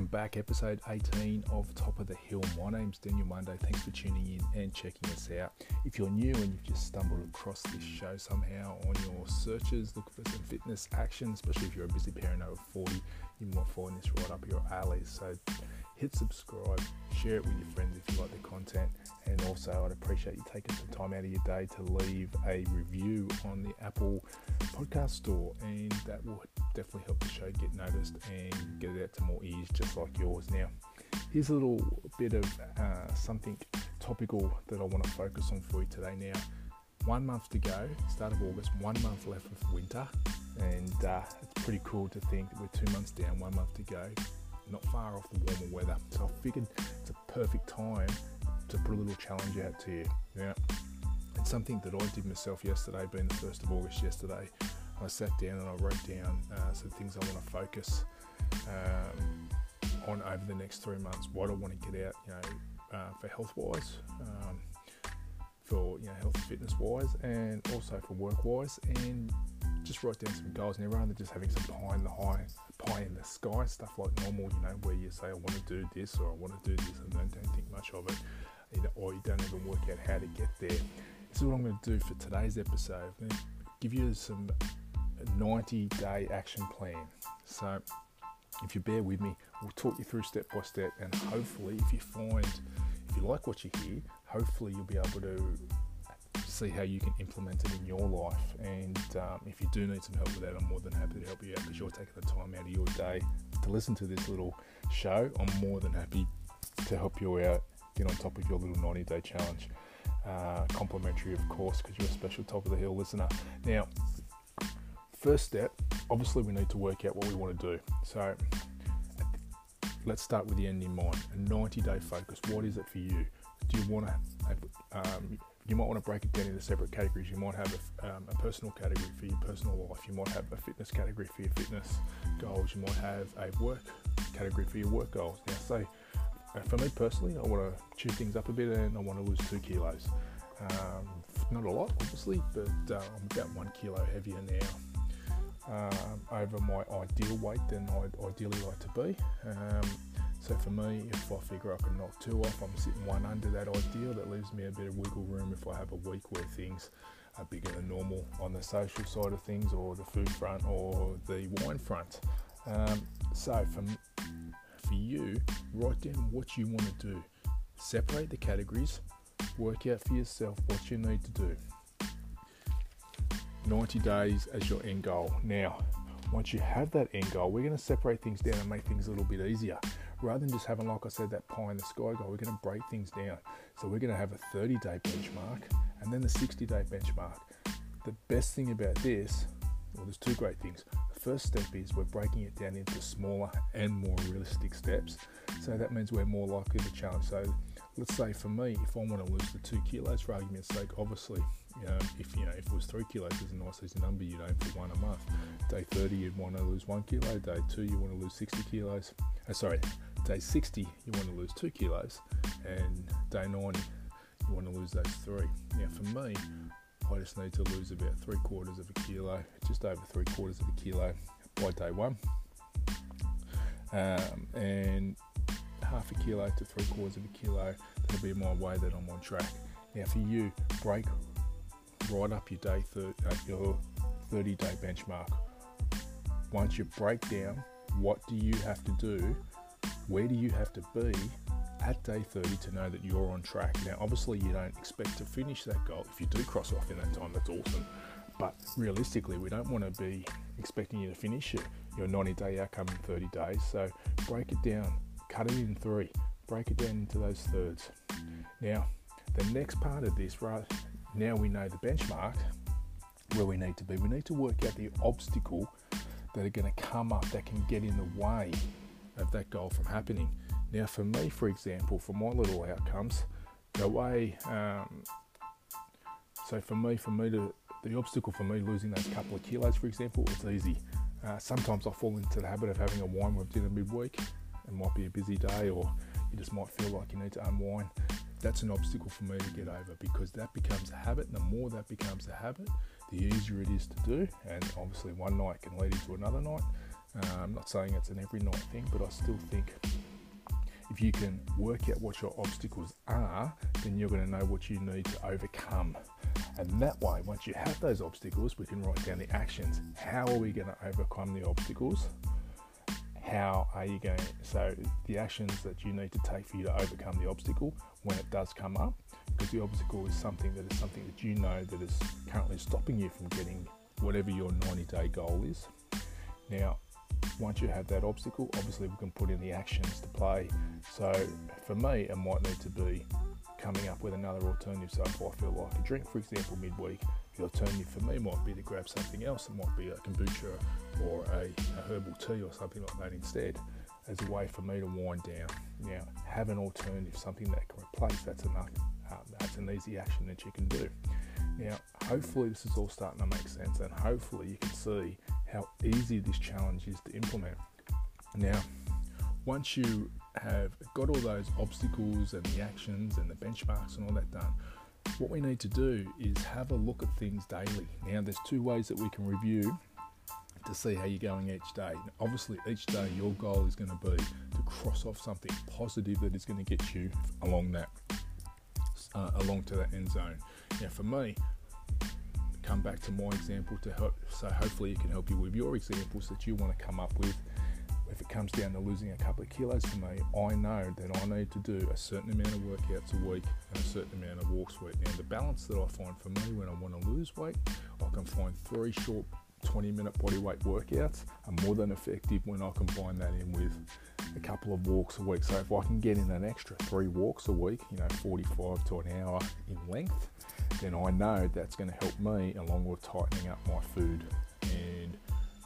Welcome back, episode 18 of Top of the Hill. My name's Daniel Monday. Thanks for tuning in and checking us out. If you're new and you've just stumbled across this show somehow on your searches, look for some fitness action, especially if you're a busy parent over 40, you might find this right up your alley. So hit subscribe, share it with your friends if you like the content, and also I'd appreciate you taking some time out of your day to leave a review on the Apple Podcast Store, and that will definitely help the show get noticed and get it out to more ears just like yours. Now, here's a little bit of uh, something topical that I want to focus on for you today. Now, one month to go, start of August, one month left of winter, and uh, it's pretty cool to think we're two months down, one month to go not far off the warmer weather. So I figured it's a perfect time to put a little challenge out to you. Yeah, it's something that I did myself yesterday, being the 1st of August yesterday. I sat down and I wrote down uh, some things I want to focus um, on over the next three months. What I want to get out, you know, uh, for health wise, um, for you know health and fitness wise, and also for work wise, and just write down some goals. Now, rather than just having some pie in the high, pie in the sky stuff like normal, you know, where you say I want to do this or I want to do this and don't, don't think much of it, or you don't even work out how to get there. This is what I'm going to do for today's episode. I'm give you some 90 day action plan. So, if you bear with me, we'll talk you through step by step, and hopefully, if you find, if you like what you hear, hopefully you'll be able to see how you can implement it in your life. And um, if you do need some help with that, I'm more than happy to help you out because you're taking the time out of your day to listen to this little show. I'm more than happy to help you out, get on top of your little 90 day challenge. Uh, complimentary, of course, because you're a special top of the hill listener. Now, first step, obviously, we need to work out what we want to do. So, let's start with the end in mind. A 90 day focus. What is it for you? Do you want to um, you might want to break it down into separate categories. You might have a, um, a, personal category for your personal life. You might have a fitness category for your fitness goals. You might have a work category for your work goals. Now, say uh, for me personally, I want to chew things up a bit and I want to lose two kilos. Um, not a lot, obviously, but uh, I'm about one kilo heavier now um, over my ideal weight than I'd ideally like to be. So for me, if I figure I can knock two off, I'm sitting one under that ideal. That leaves me a bit of wiggle room if I have a week where things are bigger than normal on the social side of things, or the food front, or the wine front. Um, so for for you, write down what you want to do. Separate the categories. Work out for yourself what you need to do. 90 days as your end goal. Now, once you have that end goal, we're going to separate things down and make things a little bit easier rather than just having, like I said, that pie in the sky goal, we're going to break things down. So we're going to have a 30 day benchmark and then the 60 day benchmark. The best thing about this, well, there's two great things. The first step is we're breaking it down into smaller and more realistic steps. So that means we're more likely to challenge. So let's say for me, if I want to lose the two kilos, for argument's sake, obviously, you know, if you know if it was three kilos is a nice easy number, you'd aim for one a month. Day 30, you'd want to lose one kilo. Day two, you want to lose 60 kilos. Uh, sorry, day 60, you want to lose two kilos, and day 90, you want to lose those three. Now, for me, I just need to lose about three quarters of a kilo, just over three quarters of a kilo by day one, um, and half a kilo to three quarters of a kilo. That'll be my way that I'm on track. Now, for you, break right up your day, thir- uh, your 30 day benchmark. Once you break down what do you have to do where do you have to be at day 30 to know that you're on track? Now, obviously, you don't expect to finish that goal. If you do cross off in that time, that's awesome. But realistically, we don't want to be expecting you to finish your, your 90 day outcome in 30 days. So break it down, cut it in three, break it down into those thirds. Now, the next part of this, right now we know the benchmark where we need to be. We need to work out the obstacle that are going to come up that can get in the way of that goal from happening. Now, for me, for example, for my little outcomes, the way, um, so for me, for me to, the obstacle for me losing those couple of kilos, for example, it's easy. Uh, sometimes I fall into the habit of having a wine with dinner midweek. It might be a busy day, or you just might feel like you need to unwind. That's an obstacle for me to get over because that becomes a habit. And the more that becomes a habit, the easier it is to do. And obviously, one night can lead into another night Uh, I'm not saying it's an every night thing, but I still think if you can work out what your obstacles are, then you're going to know what you need to overcome. And that way, once you have those obstacles, we can write down the actions. How are we going to overcome the obstacles? How are you going? So, the actions that you need to take for you to overcome the obstacle when it does come up, because the obstacle is something that is something that you know that is currently stopping you from getting whatever your 90 day goal is. Now, once you have that obstacle, obviously we can put in the actions to play. So for me, it might need to be coming up with another alternative. So if I feel like a drink, for example, midweek, the alternative for me might be to grab something else. It might be a kombucha or a, a herbal tea or something like that instead, as a way for me to wind down. Now, have an alternative, something that can replace. That's enough. Uh, that's an easy action that you can do. Now, hopefully, this is all starting to make sense, and hopefully, you can see how easy this challenge is to implement. Now, once you have got all those obstacles and the actions and the benchmarks and all that done, what we need to do is have a look at things daily. Now, there's two ways that we can review to see how you're going each day. Now, obviously, each day your goal is going to be to cross off something positive that is going to get you along that, uh, along to that end zone. Now, for me, come back to my example to help. So hopefully, it can help you with your examples that you want to come up with. If it comes down to losing a couple of kilos for me, I know that I need to do a certain amount of workouts a week and a certain amount of walks a week. Now, the balance that I find for me when I want to lose weight, I can find three short 20 minute body weight workouts are more than effective when I combine that in with a couple of walks a week. So if I can get in an extra three walks a week, you know, 45 to an hour in length, then I know that's going to help me along with tightening up my food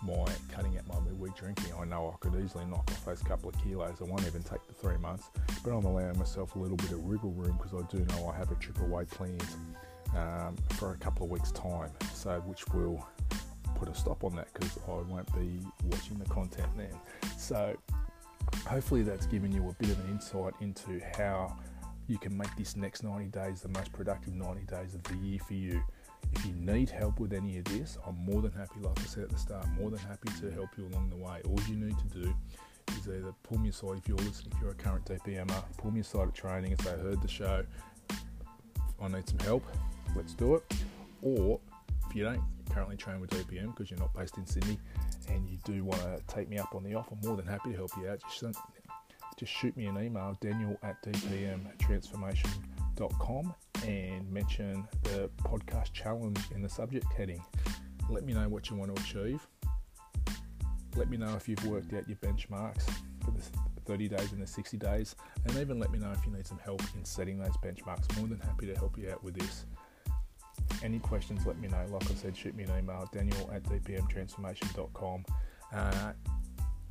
my cutting out my midweek drinking. I know I could easily knock off those couple of kilos. I won't even take the three months, but I'm allowing myself a little bit of wriggle room because I do know I have a trip away planned um, for a couple of weeks' time, so which will put a stop on that because I won't be watching the content then. So hopefully that's given you a bit of an insight into how you can make this next 90 days the most productive 90 days of the year for you. If you need help with any of this, I'm more than happy, like I said at the start, more than happy to help you along the way. All you need to do is either pull me aside if you're listening, if you're a current DPMer, pull me aside at training and say, I heard the show, I need some help, let's do it. Or if you don't currently train with DPM because you're not based in Sydney and you do want to take me up on the offer, more than happy to help you out. Just just shoot me an email, daniel at dpmtransformation.com, and mention the podcast challenge in the subject heading. Let me know what you want to achieve. Let me know if you've worked out your benchmarks for the 30 days and the 60 days, and even let me know if you need some help in setting those benchmarks. More than happy to help you out with this. Any questions, let me know. Like I said, shoot me an email, daniel at dpmtransformation.com. Uh,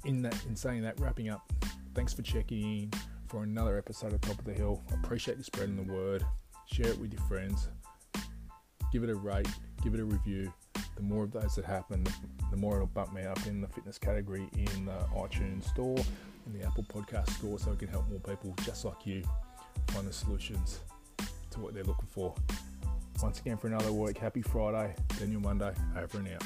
in that, in saying that, wrapping up, Thanks for checking in for another episode of Top of the Hill. Appreciate you spreading the word share it with your friends, give it a rate, give it a review. The more of those that happen, the more it'll bump me up in the fitness category in the iTunes store, in the Apple Podcast store, so it can help more people just like you find the solutions to what they're looking for. Once again, for another week, happy Friday, Daniel Monday, over and out.